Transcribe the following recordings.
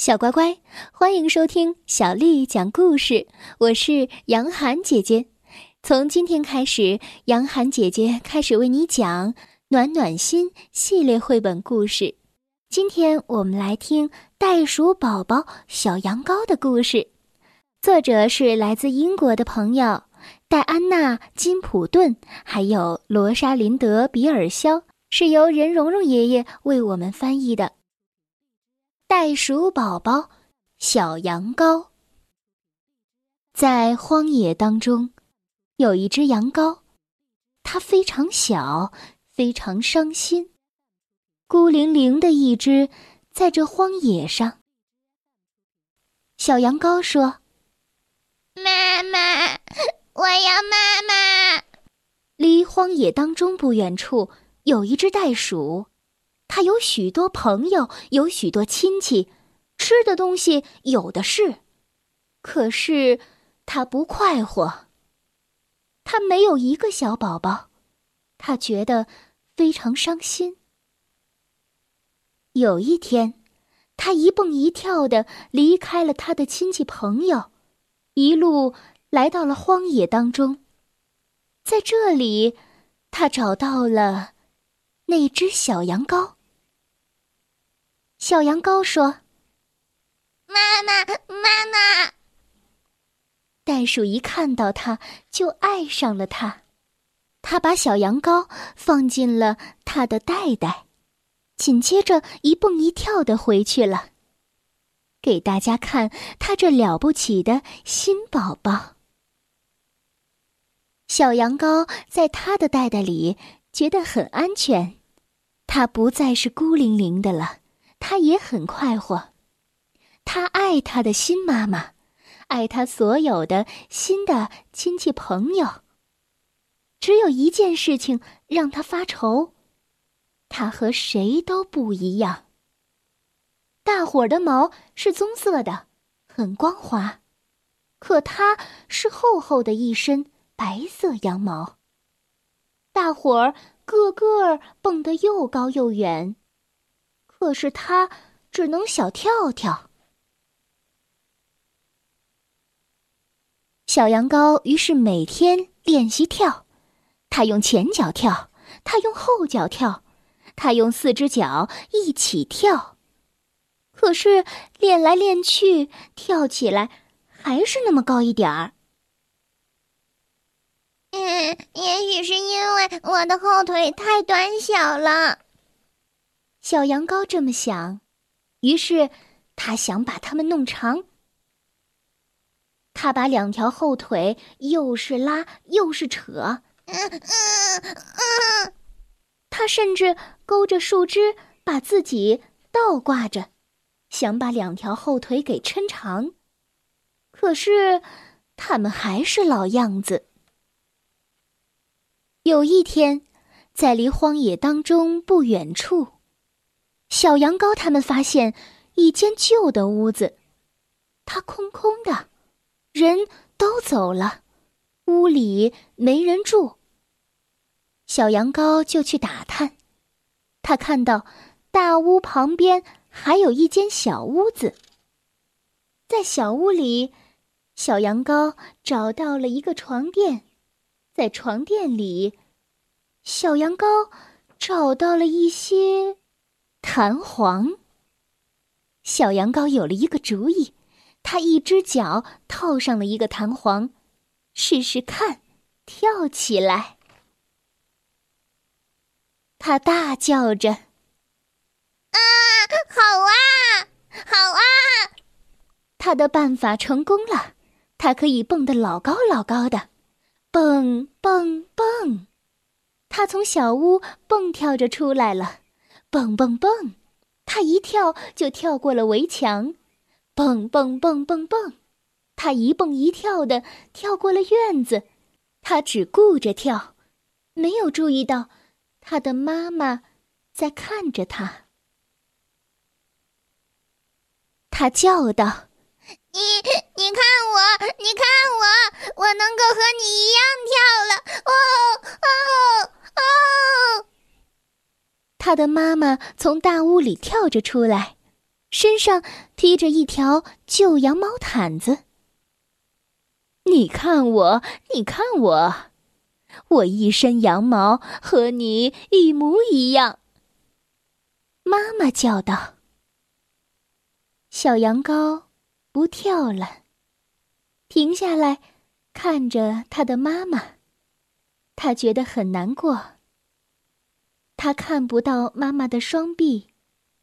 小乖乖，欢迎收听小丽讲故事。我是杨涵姐姐。从今天开始，杨涵姐姐开始为你讲《暖暖心》系列绘本故事。今天我们来听袋鼠宝宝小羊羔的故事，作者是来自英国的朋友戴安娜·金普顿，还有罗莎琳德·比尔肖，是由任蓉蓉爷爷为我们翻译的。袋鼠宝宝，小羊羔。在荒野当中，有一只羊羔，它非常小，非常伤心，孤零零的一只，在这荒野上。小羊羔说：“妈妈，我要妈妈。”离荒野当中不远处，有一只袋鼠。他有许多朋友，有许多亲戚，吃的东西有的是，可是他不快活。他没有一个小宝宝，他觉得非常伤心。有一天，他一蹦一跳的离开了他的亲戚朋友，一路来到了荒野当中，在这里，他找到了那只小羊羔。小羊羔说：“妈妈，妈妈。”袋鼠一看到它，就爱上了它。它把小羊羔放进了它的袋袋，紧接着一蹦一跳的回去了，给大家看它这了不起的新宝宝。小羊羔在它的袋袋里觉得很安全，它不再是孤零零的了。他也很快活，他爱他的新妈妈，爱他所有的新的亲戚朋友。只有一件事情让他发愁，他和谁都不一样。大伙儿的毛是棕色的，很光滑，可他是厚厚的一身白色羊毛。大伙儿个个蹦得又高又远。可是他只能小跳跳。小羊羔于是每天练习跳，他用前脚跳，他用后脚跳，他用四只脚一起跳。可是练来练去，跳起来还是那么高一点儿。嗯，也许是因为我的后腿太短小了。小羊羔这么想，于是他想把它们弄长。他把两条后腿又是拉又是扯，嗯嗯嗯，他甚至勾着树枝把自己倒挂着，想把两条后腿给抻长。可是，他们还是老样子。有一天，在离荒野当中不远处。小羊羔他们发现一间旧的屋子，它空空的，人都走了，屋里没人住。小羊羔就去打探，他看到大屋旁边还有一间小屋子。在小屋里，小羊羔找到了一个床垫，在床垫里，小羊羔找到了一些。弹簧。小羊羔有了一个主意，它一只脚套上了一个弹簧，试试看，跳起来。他大叫着：“啊，好啊，好啊！”他的办法成功了，它可以蹦得老高老高的，蹦蹦蹦，他从小屋蹦跳着出来了。蹦蹦蹦，他一跳就跳过了围墙。蹦蹦蹦蹦蹦，他一蹦一跳的跳过了院子。他只顾着跳，没有注意到他的妈妈在看着他。他叫道：“你，你看我，你看我，我能够和你一样跳了！哦哦哦！”他的妈妈从大屋里跳着出来，身上披着一条旧羊毛毯子。你看我，你看我，我一身羊毛和你一模一样。妈妈叫道：“小羊羔不跳了，停下来，看着他的妈妈。他觉得很难过。他看不到妈妈的双臂，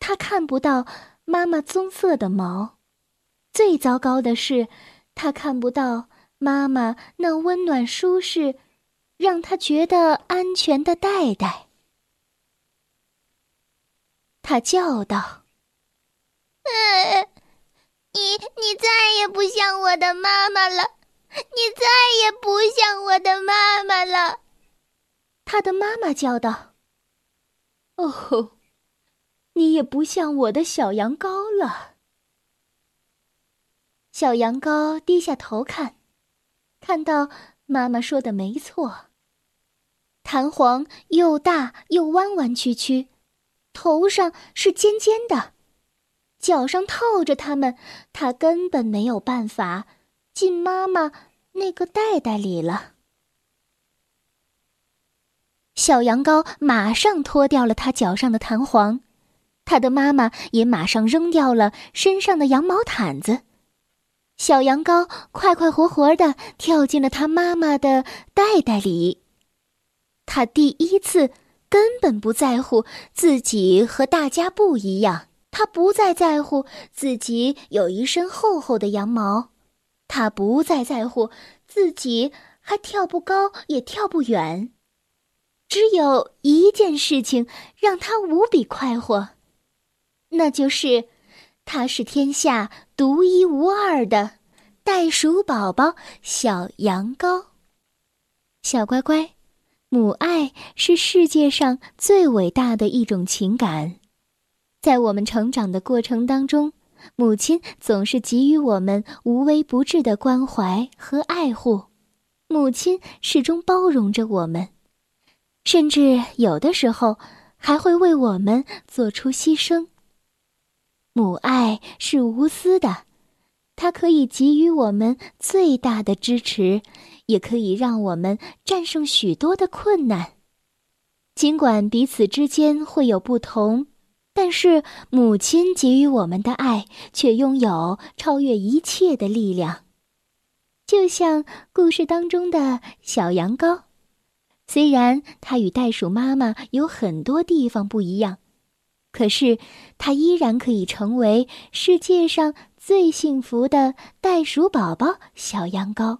他看不到妈妈棕色的毛，最糟糕的是，他看不到妈妈那温暖舒适、让他觉得安全的袋袋。”他叫道：“嗯，你你再也不像我的妈妈了，你再也不像我的妈妈了。”他的妈妈叫道：“哦，你也不像我的小羊羔了。”小羊羔低下头看，看到妈妈说的没错。弹簧又大又弯弯曲曲。头上是尖尖的，脚上套着它们，它根本没有办法进妈妈那个袋袋里了。小羊羔马上脱掉了它脚上的弹簧，它的妈妈也马上扔掉了身上的羊毛毯子。小羊羔快快活活的跳进了它妈妈的袋袋里，它第一次。根本不在乎自己和大家不一样，他不再在乎自己有一身厚厚的羊毛，他不再在乎自己还跳不高也跳不远。只有一件事情让他无比快活，那就是他是天下独一无二的袋鼠宝宝小羊羔，小乖乖。母爱是世界上最伟大的一种情感，在我们成长的过程当中，母亲总是给予我们无微不至的关怀和爱护，母亲始终包容着我们，甚至有的时候还会为我们做出牺牲。母爱是无私的，它可以给予我们最大的支持。也可以让我们战胜许多的困难，尽管彼此之间会有不同，但是母亲给予我们的爱却拥有超越一切的力量。就像故事当中的小羊羔，虽然它与袋鼠妈妈有很多地方不一样，可是它依然可以成为世界上最幸福的袋鼠宝宝小羊羔。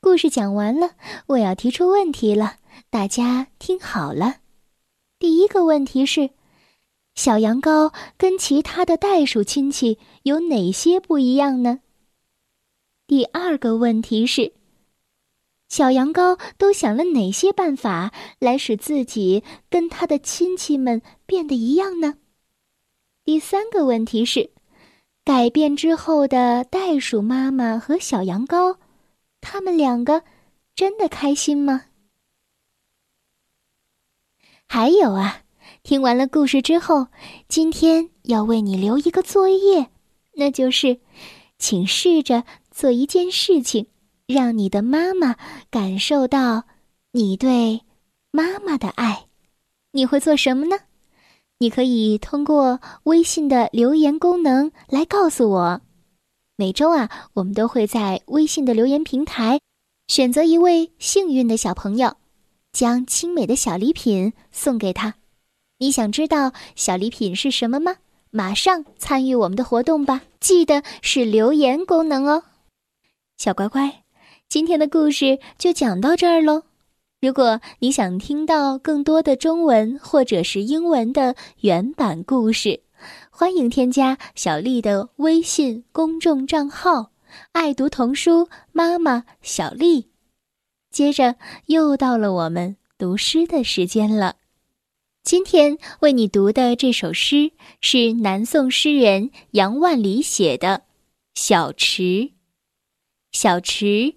故事讲完了，我要提出问题了，大家听好了。第一个问题是：小羊羔跟其他的袋鼠亲戚有哪些不一样呢？第二个问题是：小羊羔都想了哪些办法来使自己跟他的亲戚们变得一样呢？第三个问题是：改变之后的袋鼠妈妈和小羊羔。他们两个真的开心吗？还有啊，听完了故事之后，今天要为你留一个作业，那就是，请试着做一件事情，让你的妈妈感受到你对妈妈的爱。你会做什么呢？你可以通过微信的留言功能来告诉我。每周啊，我们都会在微信的留言平台选择一位幸运的小朋友，将精美的小礼品送给他。你想知道小礼品是什么吗？马上参与我们的活动吧！记得是留言功能哦。小乖乖，今天的故事就讲到这儿喽。如果你想听到更多的中文或者是英文的原版故事，欢迎添加小丽的微信公众账号“爱读童书妈妈小丽”。接着又到了我们读诗的时间了。今天为你读的这首诗是南宋诗人杨万里写的《小池》。小池，